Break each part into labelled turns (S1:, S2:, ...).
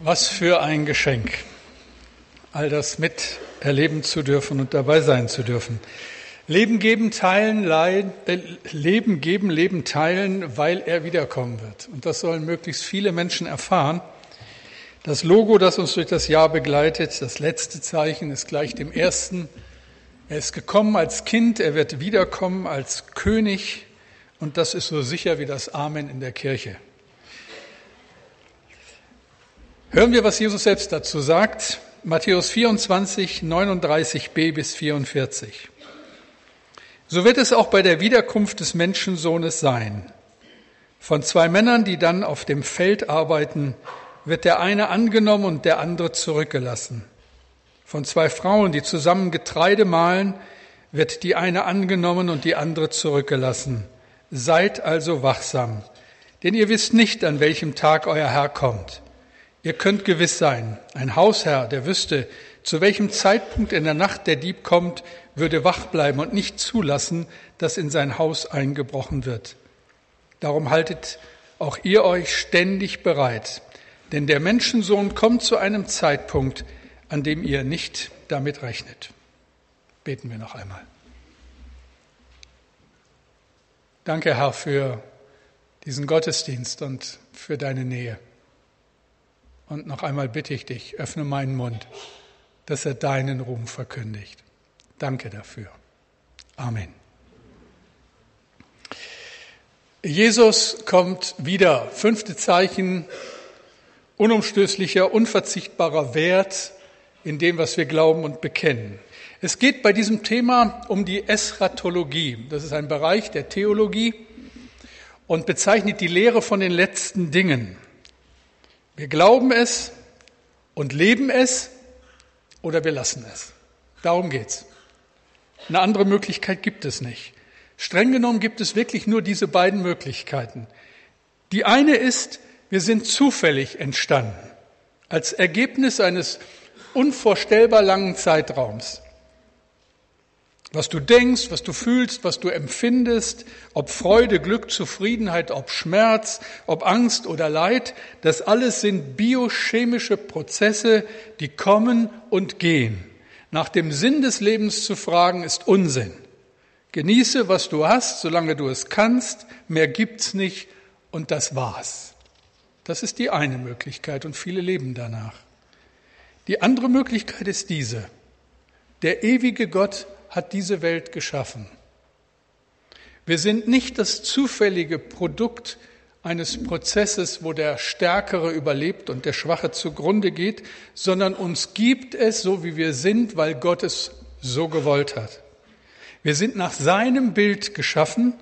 S1: Was für ein Geschenk, all das miterleben zu dürfen und dabei sein zu dürfen. Leben geben, teilen, leid, äh, Leben geben, Leben teilen, weil er wiederkommen wird. Und das sollen möglichst viele Menschen erfahren. Das Logo, das uns durch das Jahr begleitet, das letzte Zeichen ist gleich dem ersten. Er ist gekommen als Kind, er wird wiederkommen als König und das ist so sicher wie das Amen in der Kirche. Hören wir, was Jesus selbst dazu sagt. Matthäus 24, 39b bis 44. So wird es auch bei der Wiederkunft des Menschensohnes sein. Von zwei Männern, die dann auf dem Feld arbeiten, wird der eine angenommen und der andere zurückgelassen. Von zwei Frauen, die zusammen Getreide mahlen, wird die eine angenommen und die andere zurückgelassen. Seid also wachsam, denn ihr wisst nicht, an welchem Tag euer Herr kommt. Ihr könnt gewiss sein, ein Hausherr, der wüsste, zu welchem Zeitpunkt in der Nacht der Dieb kommt, würde wach bleiben und nicht zulassen, dass in sein Haus eingebrochen wird. Darum haltet auch ihr euch ständig bereit, denn der Menschensohn kommt zu einem Zeitpunkt, an dem ihr nicht damit rechnet. Beten wir noch einmal. Danke, Herr, für diesen Gottesdienst und für deine Nähe. Und noch einmal bitte ich dich, öffne meinen Mund, dass er deinen Ruhm verkündigt. Danke dafür. Amen. Jesus kommt wieder. Fünfte Zeichen, unumstößlicher, unverzichtbarer Wert in dem, was wir glauben und bekennen. Es geht bei diesem Thema um die Eschatologie. Das ist ein Bereich der Theologie und bezeichnet die Lehre von den letzten Dingen. Wir glauben es und leben es oder wir lassen es. Darum geht's. Eine andere Möglichkeit gibt es nicht. Streng genommen gibt es wirklich nur diese beiden Möglichkeiten. Die eine ist, wir sind zufällig entstanden, als Ergebnis eines unvorstellbar langen Zeitraums was du denkst, was du fühlst, was du empfindest, ob Freude, Glück, Zufriedenheit, ob Schmerz, ob Angst oder Leid, das alles sind biochemische Prozesse, die kommen und gehen. Nach dem Sinn des Lebens zu fragen, ist Unsinn. Genieße, was du hast, solange du es kannst, mehr gibt's nicht und das war's. Das ist die eine Möglichkeit und viele leben danach. Die andere Möglichkeit ist diese. Der ewige Gott hat diese Welt geschaffen. Wir sind nicht das zufällige Produkt eines Prozesses, wo der Stärkere überlebt und der Schwache zugrunde geht, sondern uns gibt es so, wie wir sind, weil Gott es so gewollt hat. Wir sind nach seinem Bild geschaffen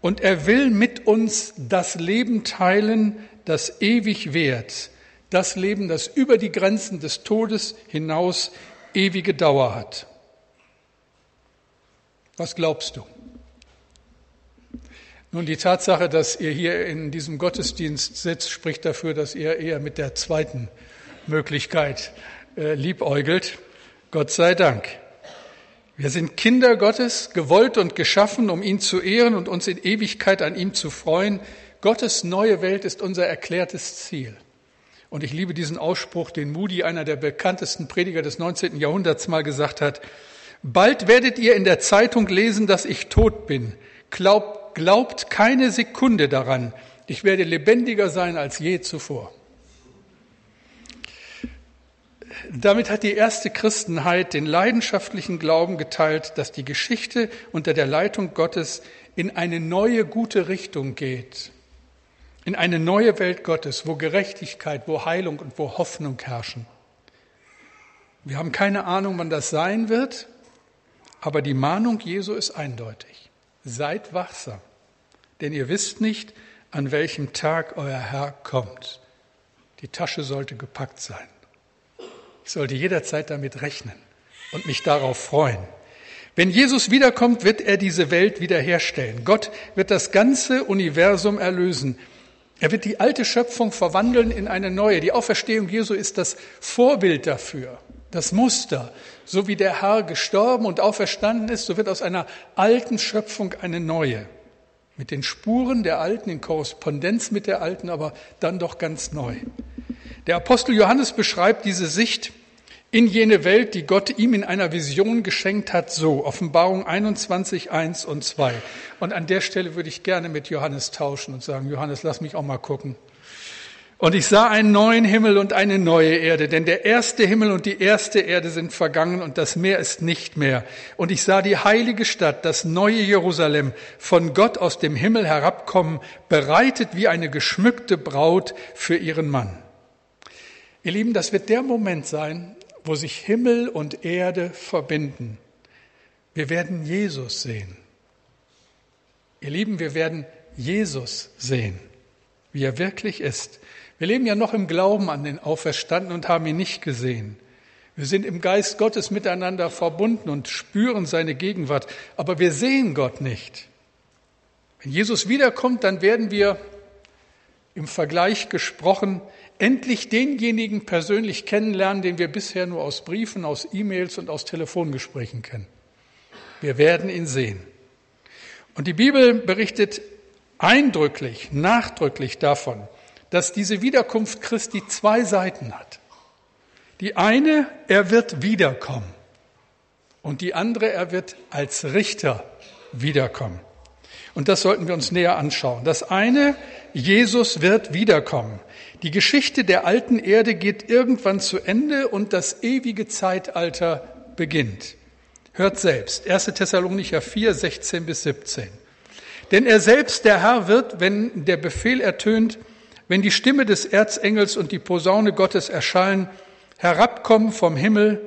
S1: und er will mit uns das Leben teilen, das ewig währt, das Leben, das über die Grenzen des Todes hinaus ewige Dauer hat. Was glaubst du? Nun, die Tatsache, dass ihr hier in diesem Gottesdienst sitzt, spricht dafür, dass ihr eher mit der zweiten Möglichkeit äh, liebäugelt. Gott sei Dank. Wir sind Kinder Gottes, gewollt und geschaffen, um ihn zu ehren und uns in Ewigkeit an ihm zu freuen. Gottes neue Welt ist unser erklärtes Ziel. Und ich liebe diesen Ausspruch, den Moody, einer der bekanntesten Prediger des 19. Jahrhunderts, mal gesagt hat. Bald werdet ihr in der Zeitung lesen, dass ich tot bin. Glaubt, glaubt keine Sekunde daran. Ich werde lebendiger sein als je zuvor. Damit hat die erste Christenheit den leidenschaftlichen Glauben geteilt, dass die Geschichte unter der Leitung Gottes in eine neue gute Richtung geht. In eine neue Welt Gottes, wo Gerechtigkeit, wo Heilung und wo Hoffnung herrschen. Wir haben keine Ahnung, wann das sein wird. Aber die Mahnung Jesu ist eindeutig. Seid wachsam, denn ihr wisst nicht, an welchem Tag euer Herr kommt. Die Tasche sollte gepackt sein. Ich sollte jederzeit damit rechnen und mich darauf freuen. Wenn Jesus wiederkommt, wird er diese Welt wiederherstellen. Gott wird das ganze Universum erlösen. Er wird die alte Schöpfung verwandeln in eine neue. Die Auferstehung Jesu ist das Vorbild dafür, das Muster. So wie der Herr gestorben und auferstanden ist, so wird aus einer alten Schöpfung eine neue. Mit den Spuren der alten, in Korrespondenz mit der alten, aber dann doch ganz neu. Der Apostel Johannes beschreibt diese Sicht in jene Welt, die Gott ihm in einer Vision geschenkt hat, so. Offenbarung 21, 1 und 2. Und an der Stelle würde ich gerne mit Johannes tauschen und sagen, Johannes, lass mich auch mal gucken. Und ich sah einen neuen Himmel und eine neue Erde, denn der erste Himmel und die erste Erde sind vergangen und das Meer ist nicht mehr. Und ich sah die heilige Stadt, das neue Jerusalem, von Gott aus dem Himmel herabkommen, bereitet wie eine geschmückte Braut für ihren Mann. Ihr Lieben, das wird der Moment sein, wo sich Himmel und Erde verbinden. Wir werden Jesus sehen. Ihr Lieben, wir werden Jesus sehen, wie er wirklich ist. Wir leben ja noch im Glauben an den Auferstanden und haben ihn nicht gesehen. Wir sind im Geist Gottes miteinander verbunden und spüren seine Gegenwart, aber wir sehen Gott nicht. Wenn Jesus wiederkommt, dann werden wir im Vergleich gesprochen endlich denjenigen persönlich kennenlernen, den wir bisher nur aus Briefen, aus E-Mails und aus Telefongesprächen kennen. Wir werden ihn sehen. Und die Bibel berichtet eindrücklich, nachdrücklich davon, dass diese Wiederkunft Christi zwei Seiten hat. Die eine, er wird wiederkommen. Und die andere, er wird als Richter wiederkommen. Und das sollten wir uns näher anschauen. Das eine, Jesus wird wiederkommen. Die Geschichte der alten Erde geht irgendwann zu Ende und das ewige Zeitalter beginnt. Hört selbst, 1. Thessalonicher 4, 16 bis 17. Denn er selbst, der Herr, wird, wenn der Befehl ertönt, wenn die Stimme des Erzengels und die Posaune Gottes erschallen, herabkommen vom Himmel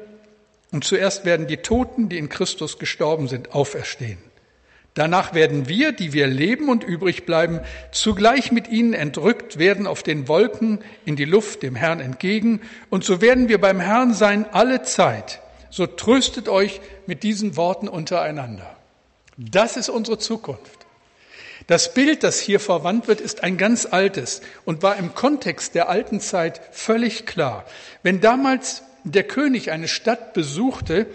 S1: und zuerst werden die Toten, die in Christus gestorben sind, auferstehen. Danach werden wir, die wir leben und übrig bleiben, zugleich mit ihnen entrückt werden auf den Wolken in die Luft dem Herrn entgegen, und so werden wir beim Herrn sein alle Zeit. So tröstet euch mit diesen Worten untereinander. Das ist unsere Zukunft. Das Bild, das hier verwandt wird, ist ein ganz altes und war im Kontext der alten Zeit völlig klar. Wenn damals der König eine Stadt besuchte,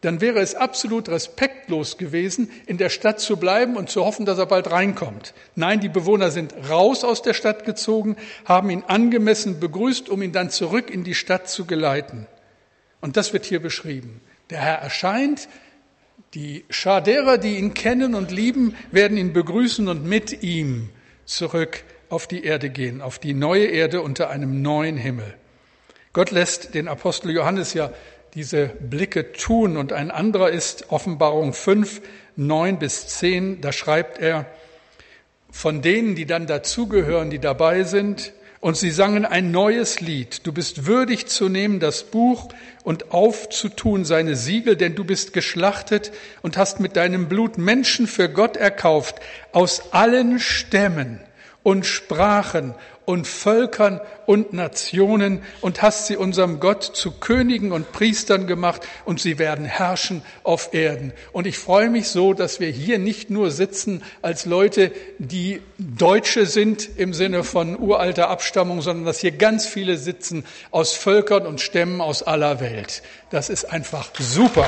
S1: dann wäre es absolut respektlos gewesen, in der Stadt zu bleiben und zu hoffen, dass er bald reinkommt. Nein, die Bewohner sind raus aus der Stadt gezogen, haben ihn angemessen begrüßt, um ihn dann zurück in die Stadt zu geleiten. Und das wird hier beschrieben. Der Herr erscheint, die Schar derer, die ihn kennen und lieben, werden ihn begrüßen und mit ihm zurück auf die Erde gehen, auf die neue Erde unter einem neuen Himmel. Gott lässt den Apostel Johannes ja diese Blicke tun und ein anderer ist Offenbarung 5, 9 bis 10. Da schreibt er, von denen, die dann dazugehören, die dabei sind, und sie sangen ein neues Lied. Du bist würdig zu nehmen das Buch und aufzutun seine Siegel, denn du bist geschlachtet und hast mit deinem Blut Menschen für Gott erkauft aus allen Stämmen und Sprachen und Völkern und Nationen und hast sie unserem Gott zu Königen und Priestern gemacht und sie werden herrschen auf Erden. Und ich freue mich so, dass wir hier nicht nur sitzen als Leute, die Deutsche sind im Sinne von uralter Abstammung, sondern dass hier ganz viele sitzen aus Völkern und Stämmen aus aller Welt. Das ist einfach super.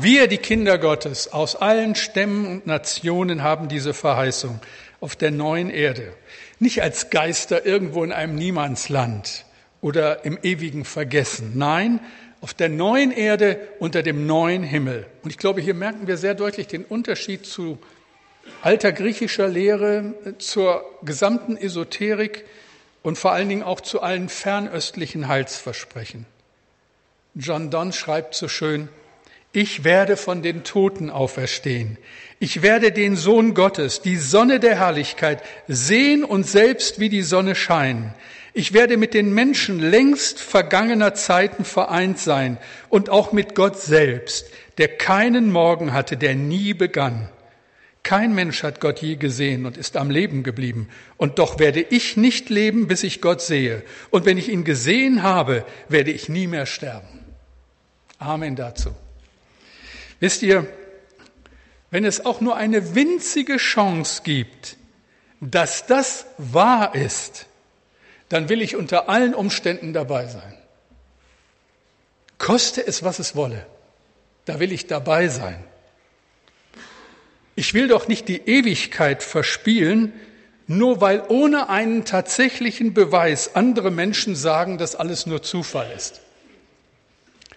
S1: Wir, die Kinder Gottes, aus allen Stämmen und Nationen haben diese Verheißung auf der neuen Erde. Nicht als Geister irgendwo in einem Niemandsland oder im ewigen Vergessen. Nein, auf der neuen Erde unter dem neuen Himmel. Und ich glaube, hier merken wir sehr deutlich den Unterschied zu alter griechischer Lehre, zur gesamten Esoterik und vor allen Dingen auch zu allen fernöstlichen Heilsversprechen. John Donne schreibt so schön, ich werde von den Toten auferstehen. Ich werde den Sohn Gottes, die Sonne der Herrlichkeit, sehen und selbst wie die Sonne scheinen. Ich werde mit den Menschen längst vergangener Zeiten vereint sein und auch mit Gott selbst, der keinen Morgen hatte, der nie begann. Kein Mensch hat Gott je gesehen und ist am Leben geblieben. Und doch werde ich nicht leben, bis ich Gott sehe. Und wenn ich ihn gesehen habe, werde ich nie mehr sterben. Amen dazu. Wisst ihr, wenn es auch nur eine winzige Chance gibt, dass das wahr ist, dann will ich unter allen Umständen dabei sein. Koste es, was es wolle, da will ich dabei sein. Ich will doch nicht die Ewigkeit verspielen, nur weil ohne einen tatsächlichen Beweis andere Menschen sagen, dass alles nur Zufall ist.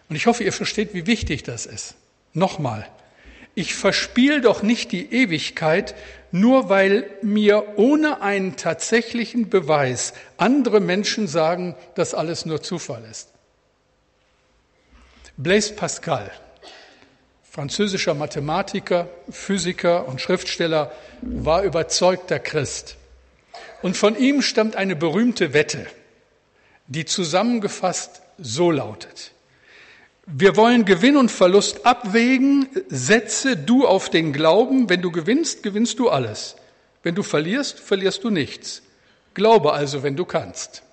S1: Und ich hoffe, ihr versteht, wie wichtig das ist. Nochmal, ich verspiel doch nicht die Ewigkeit, nur weil mir ohne einen tatsächlichen Beweis andere Menschen sagen, dass alles nur Zufall ist. Blaise Pascal, französischer Mathematiker, Physiker und Schriftsteller, war überzeugter Christ. Und von ihm stammt eine berühmte Wette, die zusammengefasst so lautet. Wir wollen Gewinn und Verlust abwägen. Setze du auf den Glauben. Wenn du gewinnst, gewinnst du alles. Wenn du verlierst, verlierst du nichts. Glaube also, wenn du kannst.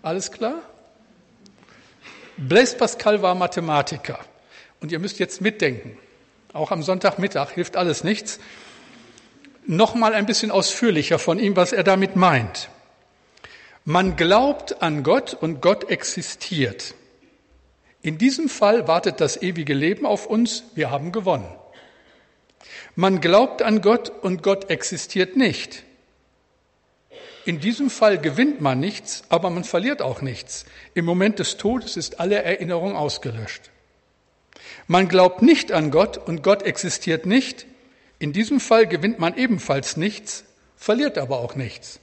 S1: Alles klar? Blaise Pascal war Mathematiker. Und ihr müsst jetzt mitdenken. Auch am Sonntagmittag hilft alles nichts. Nochmal ein bisschen ausführlicher von ihm, was er damit meint. Man glaubt an Gott und Gott existiert. In diesem Fall wartet das ewige Leben auf uns, wir haben gewonnen. Man glaubt an Gott und Gott existiert nicht. In diesem Fall gewinnt man nichts, aber man verliert auch nichts. Im Moment des Todes ist alle Erinnerung ausgelöscht. Man glaubt nicht an Gott und Gott existiert nicht. In diesem Fall gewinnt man ebenfalls nichts, verliert aber auch nichts.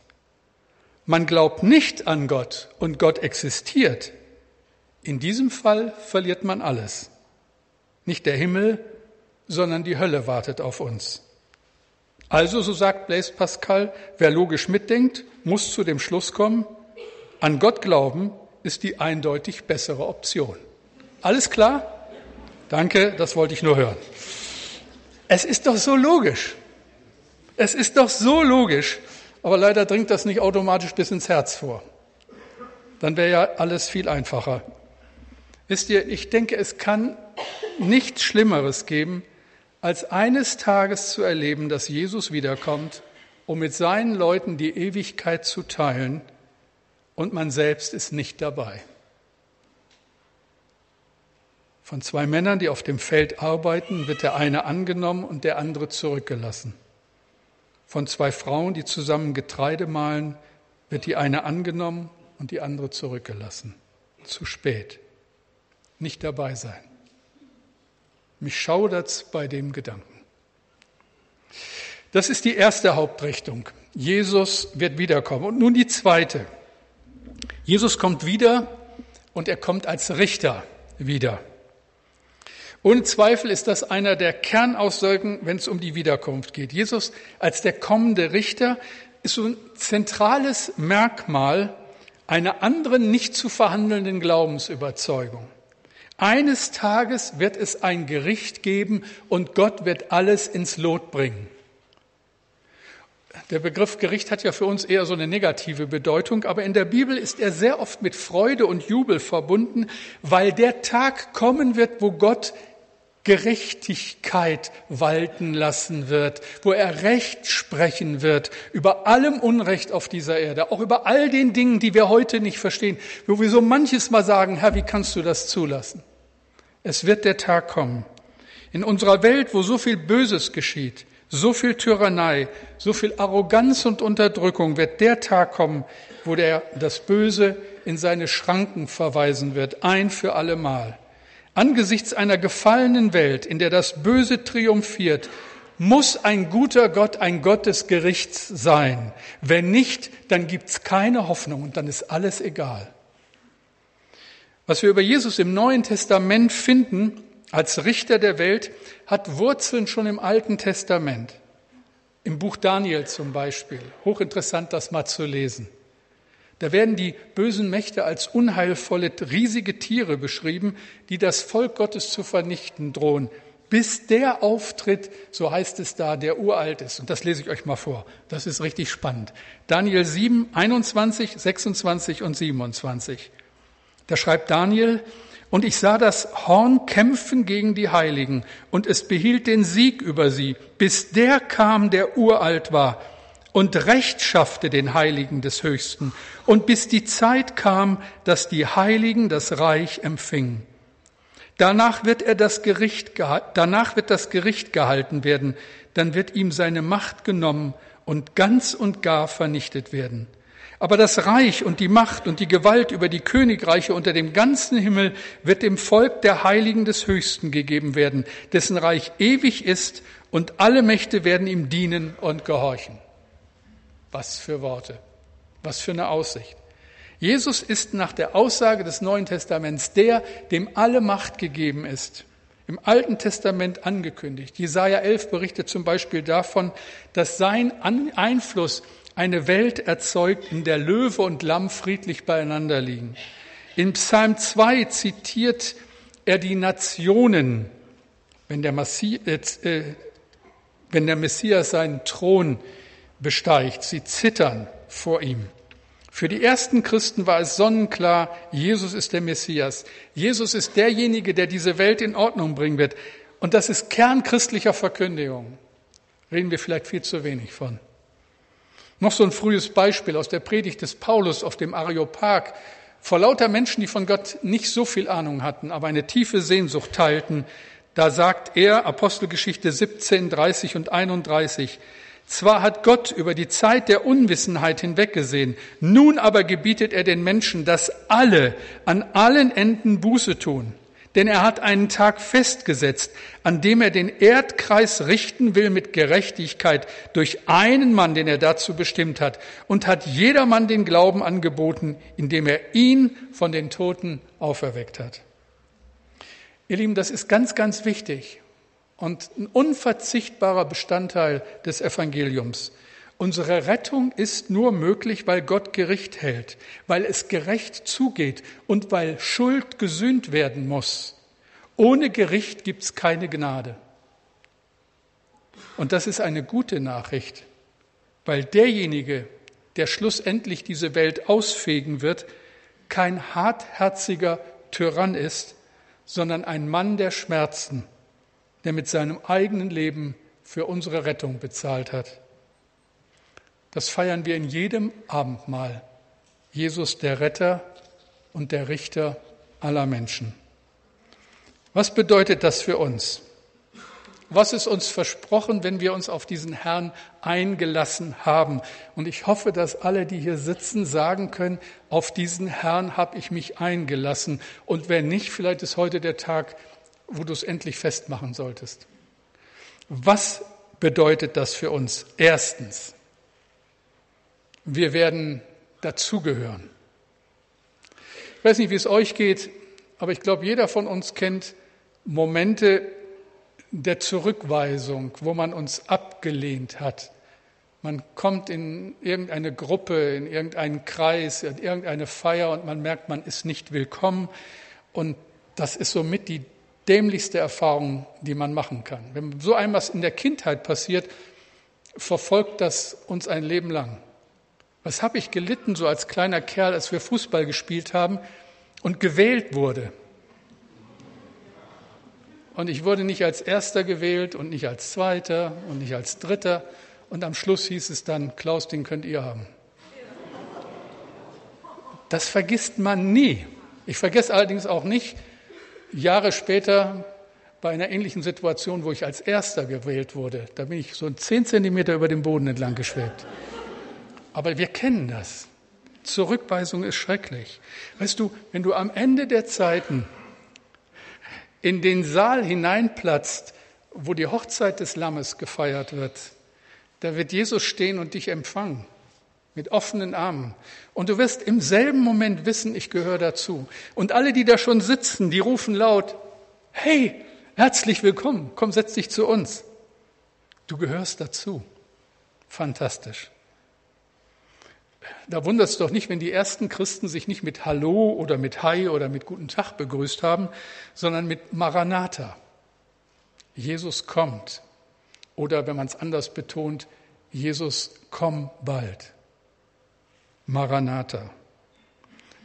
S1: Man glaubt nicht an Gott und Gott existiert. In diesem Fall verliert man alles. Nicht der Himmel, sondern die Hölle wartet auf uns. Also, so sagt Blaise Pascal, wer logisch mitdenkt, muss zu dem Schluss kommen, an Gott glauben ist die eindeutig bessere Option. Alles klar? Danke, das wollte ich nur hören. Es ist doch so logisch. Es ist doch so logisch. Aber leider dringt das nicht automatisch bis ins Herz vor. Dann wäre ja alles viel einfacher. Wisst ihr, ich denke, es kann nichts Schlimmeres geben, als eines Tages zu erleben, dass Jesus wiederkommt, um mit seinen Leuten die Ewigkeit zu teilen und man selbst ist nicht dabei. Von zwei Männern, die auf dem Feld arbeiten, wird der eine angenommen und der andere zurückgelassen. Von zwei Frauen, die zusammen Getreide mahlen, wird die eine angenommen und die andere zurückgelassen. Zu spät nicht dabei sein. Mich schaudert's bei dem Gedanken. Das ist die erste Hauptrichtung. Jesus wird wiederkommen. Und nun die zweite. Jesus kommt wieder und er kommt als Richter wieder. Ohne Zweifel ist das einer der Kernaussagen, wenn es um die Wiederkunft geht. Jesus als der kommende Richter ist so ein zentrales Merkmal einer anderen nicht zu verhandelnden Glaubensüberzeugung. Eines Tages wird es ein Gericht geben und Gott wird alles ins Lot bringen. Der Begriff Gericht hat ja für uns eher so eine negative Bedeutung, aber in der Bibel ist er sehr oft mit Freude und Jubel verbunden, weil der Tag kommen wird, wo Gott Gerechtigkeit walten lassen wird, wo er Recht sprechen wird über allem Unrecht auf dieser Erde, auch über all den Dingen, die wir heute nicht verstehen, wo wir so manches Mal sagen, Herr, wie kannst du das zulassen? Es wird der Tag kommen. In unserer Welt, wo so viel Böses geschieht, so viel Tyrannei, so viel Arroganz und Unterdrückung, wird der Tag kommen, wo der das Böse in seine Schranken verweisen wird, ein für allemal. Angesichts einer gefallenen Welt, in der das Böse triumphiert, muss ein guter Gott ein Gott des Gerichts sein. Wenn nicht, dann gibt's keine Hoffnung und dann ist alles egal. Was wir über Jesus im Neuen Testament finden als Richter der Welt, hat Wurzeln schon im Alten Testament. Im Buch Daniel zum Beispiel. Hochinteressant, das mal zu lesen. Da werden die bösen Mächte als unheilvolle, riesige Tiere beschrieben, die das Volk Gottes zu vernichten drohen, bis der auftritt, so heißt es da, der uralt ist. Und das lese ich euch mal vor. Das ist richtig spannend. Daniel 7, 21, 26 und 27. Da schreibt Daniel, und ich sah das Horn kämpfen gegen die Heiligen, und es behielt den Sieg über sie, bis der kam, der uralt war, und Recht schaffte den Heiligen des Höchsten, und bis die Zeit kam, dass die Heiligen das Reich empfingen. Danach wird er das Gericht, danach wird das Gericht gehalten werden. Dann wird ihm seine Macht genommen und ganz und gar vernichtet werden. Aber das Reich und die Macht und die Gewalt über die Königreiche unter dem ganzen Himmel wird dem Volk der Heiligen des Höchsten gegeben werden, dessen Reich ewig ist und alle Mächte werden ihm dienen und gehorchen. Was für Worte, was für eine Aussicht. Jesus ist nach der Aussage des Neuen Testaments der, dem alle Macht gegeben ist. Im Alten Testament angekündigt. Jesaja 11 berichtet zum Beispiel davon, dass sein Einfluss eine Welt erzeugt, in der Löwe und Lamm friedlich beieinander liegen. In Psalm 2 zitiert er die Nationen, wenn der, äh, wenn der Messias seinen Thron besteigt. Sie zittern vor ihm. Für die ersten Christen war es sonnenklar, Jesus ist der Messias. Jesus ist derjenige, der diese Welt in Ordnung bringen wird. Und das ist Kern christlicher Verkündigung. Reden wir vielleicht viel zu wenig von. Noch so ein frühes Beispiel aus der Predigt des Paulus auf dem Areopag. Vor lauter Menschen, die von Gott nicht so viel Ahnung hatten, aber eine tiefe Sehnsucht teilten, da sagt er, Apostelgeschichte 17, 30 und 31, zwar hat Gott über die Zeit der Unwissenheit hinweggesehen, nun aber gebietet er den Menschen, dass alle an allen Enden Buße tun. Denn er hat einen Tag festgesetzt, an dem er den Erdkreis richten will mit Gerechtigkeit durch einen Mann, den er dazu bestimmt hat, und hat jedermann den Glauben angeboten, indem er ihn von den Toten auferweckt hat. Ihr Lieben, das ist ganz, ganz wichtig und ein unverzichtbarer Bestandteil des Evangeliums. Unsere Rettung ist nur möglich, weil Gott Gericht hält, weil es gerecht zugeht und weil Schuld gesühnt werden muss. Ohne Gericht gibt es keine Gnade. Und das ist eine gute Nachricht, weil derjenige, der schlussendlich diese Welt ausfegen wird, kein hartherziger Tyrann ist, sondern ein Mann der Schmerzen, der mit seinem eigenen Leben für unsere Rettung bezahlt hat. Das feiern wir in jedem Abendmahl. Jesus der Retter und der Richter aller Menschen. Was bedeutet das für uns? Was ist uns versprochen, wenn wir uns auf diesen Herrn eingelassen haben? Und ich hoffe, dass alle, die hier sitzen, sagen können, auf diesen Herrn habe ich mich eingelassen. Und wenn nicht, vielleicht ist heute der Tag, wo du es endlich festmachen solltest. Was bedeutet das für uns? Erstens, wir werden dazugehören. Ich weiß nicht, wie es euch geht, aber ich glaube, jeder von uns kennt Momente der Zurückweisung, wo man uns abgelehnt hat. Man kommt in irgendeine Gruppe, in irgendeinen Kreis, in irgendeine Feier und man merkt, man ist nicht willkommen. Und das ist somit die dämlichste Erfahrung, die man machen kann. Wenn so etwas in der Kindheit passiert, verfolgt das uns ein Leben lang. Was habe ich gelitten, so als kleiner Kerl, als wir Fußball gespielt haben und gewählt wurde? Und ich wurde nicht als Erster gewählt und nicht als Zweiter und nicht als Dritter. Und am Schluss hieß es dann, Klaus, den könnt ihr haben. Das vergisst man nie. Ich vergesse allerdings auch nicht, Jahre später bei einer ähnlichen Situation, wo ich als Erster gewählt wurde, da bin ich so zehn Zentimeter über dem Boden entlang geschwebt. Aber wir kennen das. Zurückweisung ist schrecklich. Weißt du, wenn du am Ende der Zeiten in den Saal hineinplatzt, wo die Hochzeit des Lammes gefeiert wird, da wird Jesus stehen und dich empfangen mit offenen Armen. Und du wirst im selben Moment wissen, ich gehöre dazu. Und alle, die da schon sitzen, die rufen laut, hey, herzlich willkommen, komm, setz dich zu uns. Du gehörst dazu. Fantastisch. Da wundert es doch nicht, wenn die ersten Christen sich nicht mit Hallo oder mit Hi oder mit Guten Tag begrüßt haben, sondern mit Maranatha. Jesus kommt. Oder wenn man es anders betont, Jesus, komm bald. Maranatha.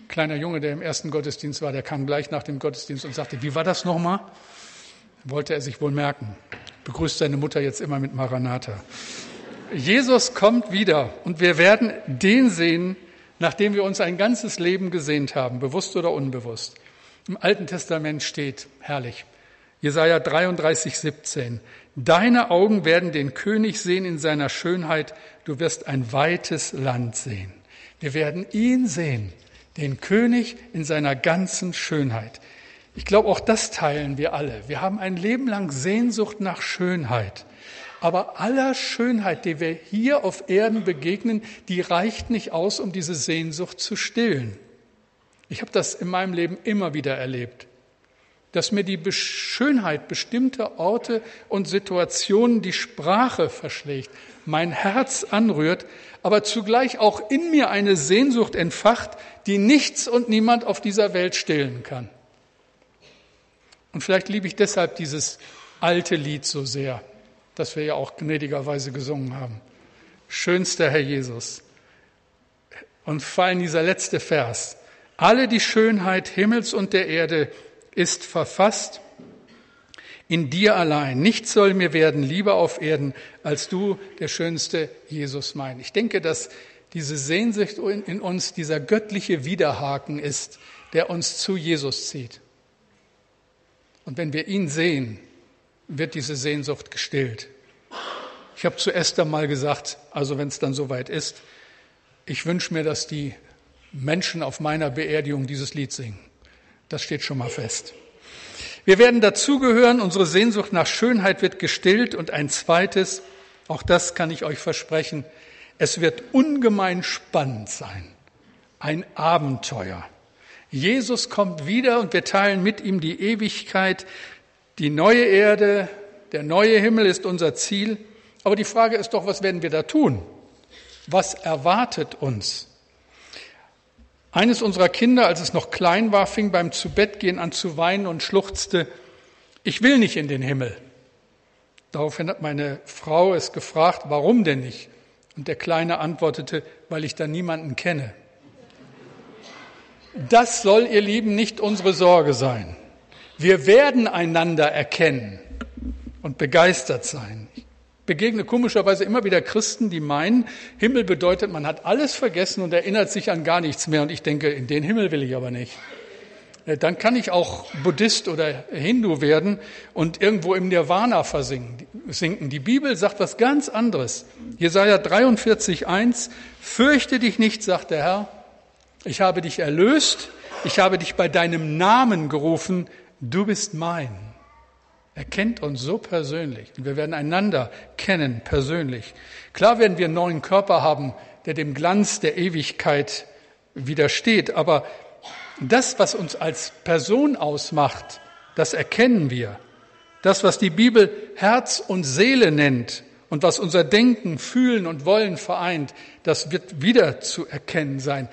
S1: Kleiner Junge, der im ersten Gottesdienst war, der kam gleich nach dem Gottesdienst und sagte, wie war das nochmal? Wollte er sich wohl merken. Begrüßt seine Mutter jetzt immer mit Maranatha. Jesus kommt wieder und wir werden den sehen, nachdem wir uns ein ganzes Leben gesehnt haben, bewusst oder unbewusst. Im Alten Testament steht, herrlich, Jesaja 33, 17. Deine Augen werden den König sehen in seiner Schönheit. Du wirst ein weites Land sehen. Wir werden ihn sehen, den König in seiner ganzen Schönheit. Ich glaube, auch das teilen wir alle. Wir haben ein Leben lang Sehnsucht nach Schönheit. Aber aller Schönheit, die wir hier auf Erden begegnen, die reicht nicht aus, um diese Sehnsucht zu stillen. Ich habe das in meinem Leben immer wieder erlebt dass mir die Schönheit bestimmter Orte und Situationen die Sprache verschlägt, mein Herz anrührt, aber zugleich auch in mir eine Sehnsucht entfacht, die nichts und niemand auf dieser Welt stillen kann. Und vielleicht liebe ich deshalb dieses alte Lied so sehr, das wir ja auch gnädigerweise gesungen haben. Schönster Herr Jesus. Und vor allem dieser letzte Vers. Alle die Schönheit Himmels und der Erde ist verfasst, in dir allein. Nichts soll mir werden lieber auf Erden, als du, der schönste Jesus mein. Ich denke, dass diese Sehnsucht in uns dieser göttliche Widerhaken ist, der uns zu Jesus zieht. Und wenn wir ihn sehen, wird diese Sehnsucht gestillt. Ich habe zuerst einmal gesagt, also wenn es dann soweit ist, ich wünsche mir, dass die Menschen auf meiner Beerdigung dieses Lied singen. Das steht schon mal fest. Wir werden dazugehören, unsere Sehnsucht nach Schönheit wird gestillt und ein zweites, auch das kann ich euch versprechen, es wird ungemein spannend sein. Ein Abenteuer. Jesus kommt wieder und wir teilen mit ihm die Ewigkeit. Die neue Erde, der neue Himmel ist unser Ziel. Aber die Frage ist doch, was werden wir da tun? Was erwartet uns? Eines unserer Kinder, als es noch klein war, fing beim Zubettgehen an zu weinen und schluchzte, ich will nicht in den Himmel. Daraufhin hat meine Frau es gefragt, warum denn nicht? Und der Kleine antwortete, weil ich da niemanden kenne. Das soll, ihr Lieben, nicht unsere Sorge sein. Wir werden einander erkennen und begeistert sein begegne komischerweise immer wieder Christen, die meinen, Himmel bedeutet, man hat alles vergessen und erinnert sich an gar nichts mehr. Und ich denke, in den Himmel will ich aber nicht. Äh, dann kann ich auch Buddhist oder Hindu werden und irgendwo im Nirvana versinken. Die Bibel sagt was ganz anderes. Jesaja 43, 1. Fürchte dich nicht, sagt der Herr. Ich habe dich erlöst. Ich habe dich bei deinem Namen gerufen. Du bist mein. Er kennt uns so persönlich und wir werden einander kennen persönlich. Klar werden wir einen neuen Körper haben, der dem Glanz der Ewigkeit widersteht, aber das, was uns als Person ausmacht, das erkennen wir. Das, was die Bibel Herz und Seele nennt und was unser Denken, Fühlen und Wollen vereint, das wird wieder zu erkennen sein.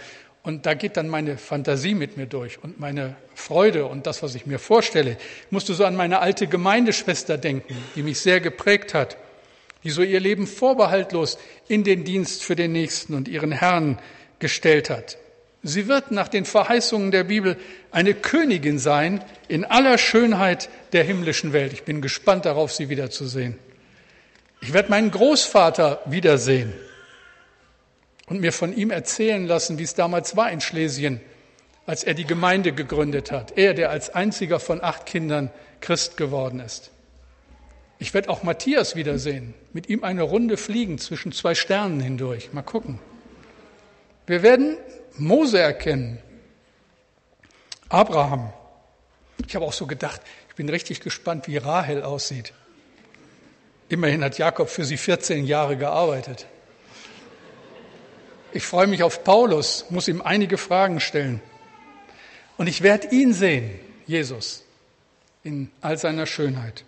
S1: Und da geht dann meine Fantasie mit mir durch und meine Freude und das, was ich mir vorstelle. Ich musste so an meine alte Gemeindeschwester denken, die mich sehr geprägt hat, die so ihr Leben vorbehaltlos in den Dienst für den Nächsten und ihren Herrn gestellt hat. Sie wird nach den Verheißungen der Bibel eine Königin sein in aller Schönheit der himmlischen Welt. Ich bin gespannt darauf, sie wiederzusehen. Ich werde meinen Großvater wiedersehen und mir von ihm erzählen lassen, wie es damals war in Schlesien, als er die Gemeinde gegründet hat. Er, der als einziger von acht Kindern Christ geworden ist. Ich werde auch Matthias wiedersehen, mit ihm eine Runde fliegen zwischen zwei Sternen hindurch. Mal gucken. Wir werden Mose erkennen, Abraham. Ich habe auch so gedacht, ich bin richtig gespannt, wie Rahel aussieht. Immerhin hat Jakob für sie 14 Jahre gearbeitet. Ich freue mich auf Paulus, muss ihm einige Fragen stellen. Und ich werde ihn sehen, Jesus, in all seiner Schönheit.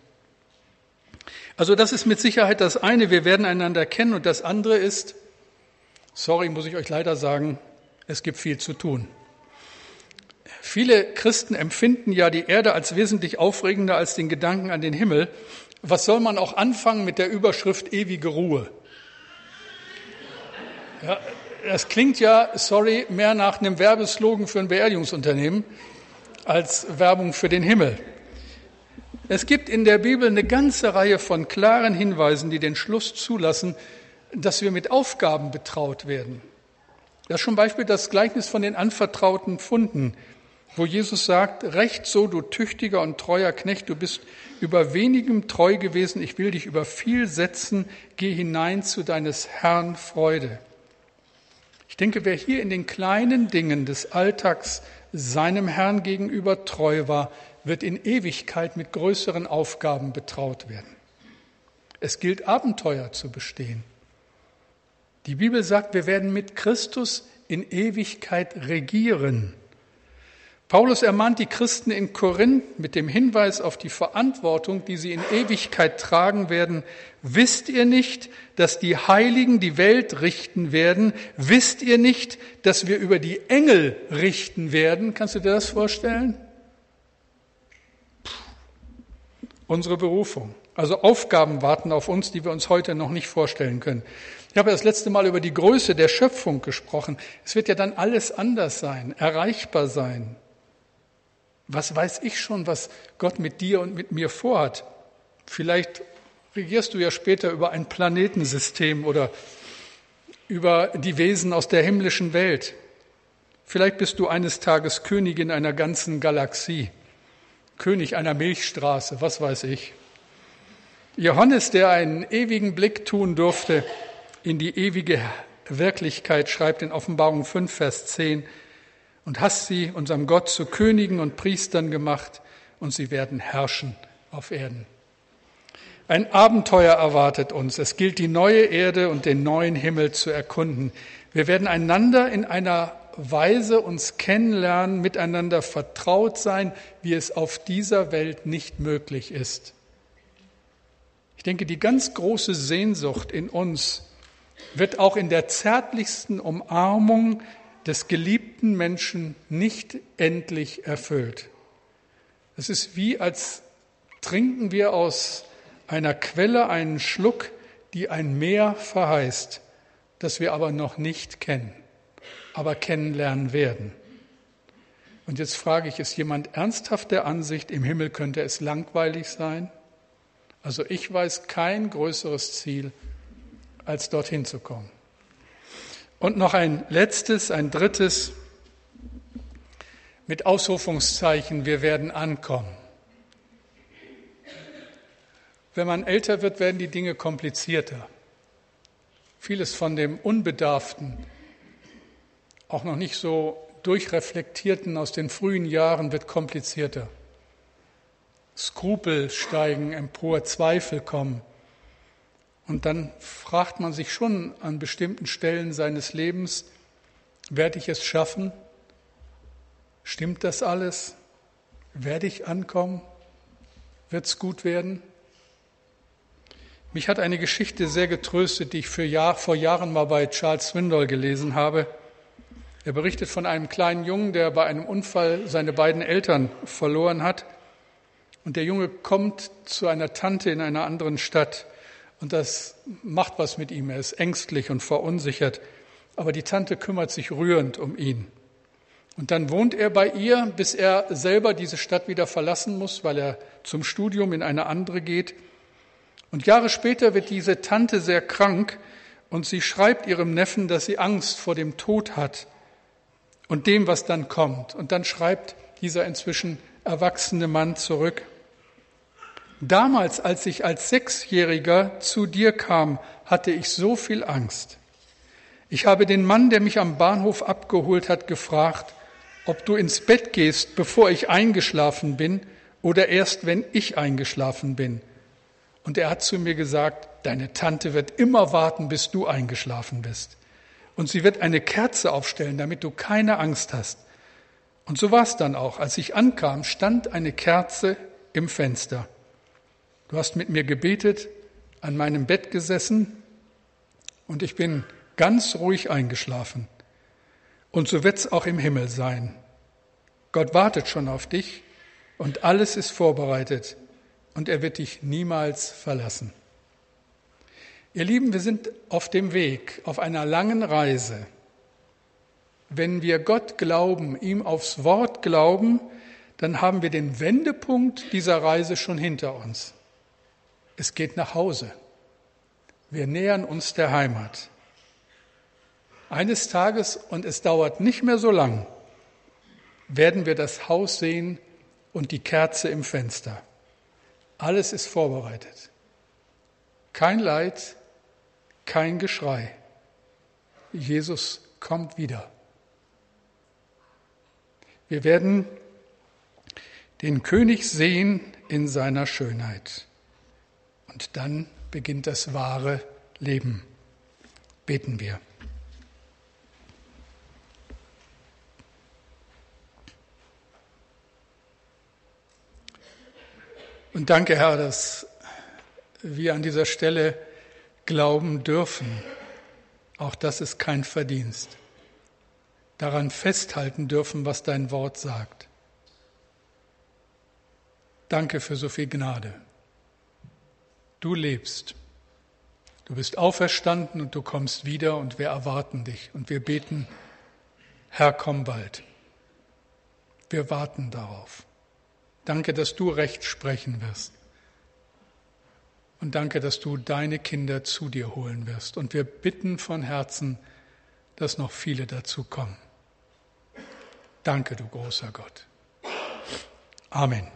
S1: Also das ist mit Sicherheit das eine, wir werden einander kennen und das andere ist, sorry, muss ich euch leider sagen, es gibt viel zu tun. Viele Christen empfinden ja die Erde als wesentlich aufregender als den Gedanken an den Himmel. Was soll man auch anfangen mit der Überschrift ewige Ruhe? Ja, das klingt ja, sorry, mehr nach einem Werbeslogan für ein Beerdigungsunternehmen als Werbung für den Himmel. Es gibt in der Bibel eine ganze Reihe von klaren Hinweisen, die den Schluss zulassen, dass wir mit Aufgaben betraut werden. Das ist zum Beispiel das Gleichnis von den anvertrauten Funden. wo Jesus sagt, recht so, du tüchtiger und treuer Knecht, du bist über wenigem treu gewesen, ich will dich über viel setzen, geh hinein zu deines Herrn Freude. Ich denke, wer hier in den kleinen Dingen des Alltags seinem Herrn gegenüber treu war, wird in Ewigkeit mit größeren Aufgaben betraut werden. Es gilt Abenteuer zu bestehen. Die Bibel sagt, wir werden mit Christus in Ewigkeit regieren. Paulus ermahnt die Christen in Korinth mit dem Hinweis auf die Verantwortung, die sie in Ewigkeit tragen werden. Wisst ihr nicht, dass die Heiligen die Welt richten werden? Wisst ihr nicht, dass wir über die Engel richten werden? Kannst du dir das vorstellen? Unsere Berufung. Also Aufgaben warten auf uns, die wir uns heute noch nicht vorstellen können. Ich habe das letzte Mal über die Größe der Schöpfung gesprochen. Es wird ja dann alles anders sein, erreichbar sein. Was weiß ich schon, was Gott mit dir und mit mir vorhat? Vielleicht regierst du ja später über ein Planetensystem oder über die Wesen aus der himmlischen Welt. Vielleicht bist du eines Tages Königin einer ganzen Galaxie, König einer Milchstraße, was weiß ich. Johannes, der einen ewigen Blick tun durfte in die ewige Wirklichkeit, schreibt in Offenbarung 5, Vers 10, und hast sie unserem Gott zu Königen und Priestern gemacht und sie werden herrschen auf Erden. Ein Abenteuer erwartet uns. Es gilt, die neue Erde und den neuen Himmel zu erkunden. Wir werden einander in einer Weise uns kennenlernen, miteinander vertraut sein, wie es auf dieser Welt nicht möglich ist. Ich denke, die ganz große Sehnsucht in uns wird auch in der zärtlichsten Umarmung des geliebten Menschen nicht endlich erfüllt. Es ist wie, als trinken wir aus einer Quelle einen Schluck, die ein Meer verheißt, das wir aber noch nicht kennen, aber kennenlernen werden. Und jetzt frage ich, ist jemand ernsthaft der Ansicht, im Himmel könnte es langweilig sein? Also ich weiß kein größeres Ziel, als dorthin zu kommen. Und noch ein letztes, ein drittes mit Ausrufungszeichen, wir werden ankommen. Wenn man älter wird, werden die Dinge komplizierter. Vieles von dem Unbedarften, auch noch nicht so durchreflektierten aus den frühen Jahren wird komplizierter. Skrupel steigen empor, Zweifel kommen. Und dann fragt man sich schon an bestimmten Stellen seines Lebens, werde ich es schaffen? Stimmt das alles? Werde ich ankommen? Wird es gut werden? Mich hat eine Geschichte sehr getröstet, die ich für Jahr, vor Jahren mal bei Charles Swindoll gelesen habe. Er berichtet von einem kleinen Jungen, der bei einem Unfall seine beiden Eltern verloren hat. Und der Junge kommt zu einer Tante in einer anderen Stadt. Und das macht was mit ihm. Er ist ängstlich und verunsichert. Aber die Tante kümmert sich rührend um ihn. Und dann wohnt er bei ihr, bis er selber diese Stadt wieder verlassen muss, weil er zum Studium in eine andere geht. Und Jahre später wird diese Tante sehr krank und sie schreibt ihrem Neffen, dass sie Angst vor dem Tod hat und dem, was dann kommt. Und dann schreibt dieser inzwischen erwachsene Mann zurück. Damals, als ich als Sechsjähriger zu dir kam, hatte ich so viel Angst. Ich habe den Mann, der mich am Bahnhof abgeholt hat, gefragt, ob du ins Bett gehst, bevor ich eingeschlafen bin oder erst, wenn ich eingeschlafen bin. Und er hat zu mir gesagt, deine Tante wird immer warten, bis du eingeschlafen bist. Und sie wird eine Kerze aufstellen, damit du keine Angst hast. Und so war es dann auch. Als ich ankam, stand eine Kerze im Fenster. Du hast mit mir gebetet, an meinem Bett gesessen und ich bin ganz ruhig eingeschlafen. Und so wird es auch im Himmel sein. Gott wartet schon auf dich und alles ist vorbereitet und er wird dich niemals verlassen. Ihr Lieben, wir sind auf dem Weg, auf einer langen Reise. Wenn wir Gott glauben, ihm aufs Wort glauben, dann haben wir den Wendepunkt dieser Reise schon hinter uns. Es geht nach Hause. Wir nähern uns der Heimat. Eines Tages, und es dauert nicht mehr so lang, werden wir das Haus sehen und die Kerze im Fenster. Alles ist vorbereitet. Kein Leid, kein Geschrei. Jesus kommt wieder. Wir werden den König sehen in seiner Schönheit. Und dann beginnt das wahre Leben. Beten wir. Und danke, Herr, dass wir an dieser Stelle glauben dürfen. Auch das ist kein Verdienst. Daran festhalten dürfen, was dein Wort sagt. Danke für so viel Gnade. Du lebst. Du bist auferstanden und du kommst wieder und wir erwarten dich. Und wir beten, Herr, komm bald. Wir warten darauf. Danke, dass du Recht sprechen wirst. Und danke, dass du deine Kinder zu dir holen wirst. Und wir bitten von Herzen, dass noch viele dazu kommen. Danke, du großer Gott. Amen.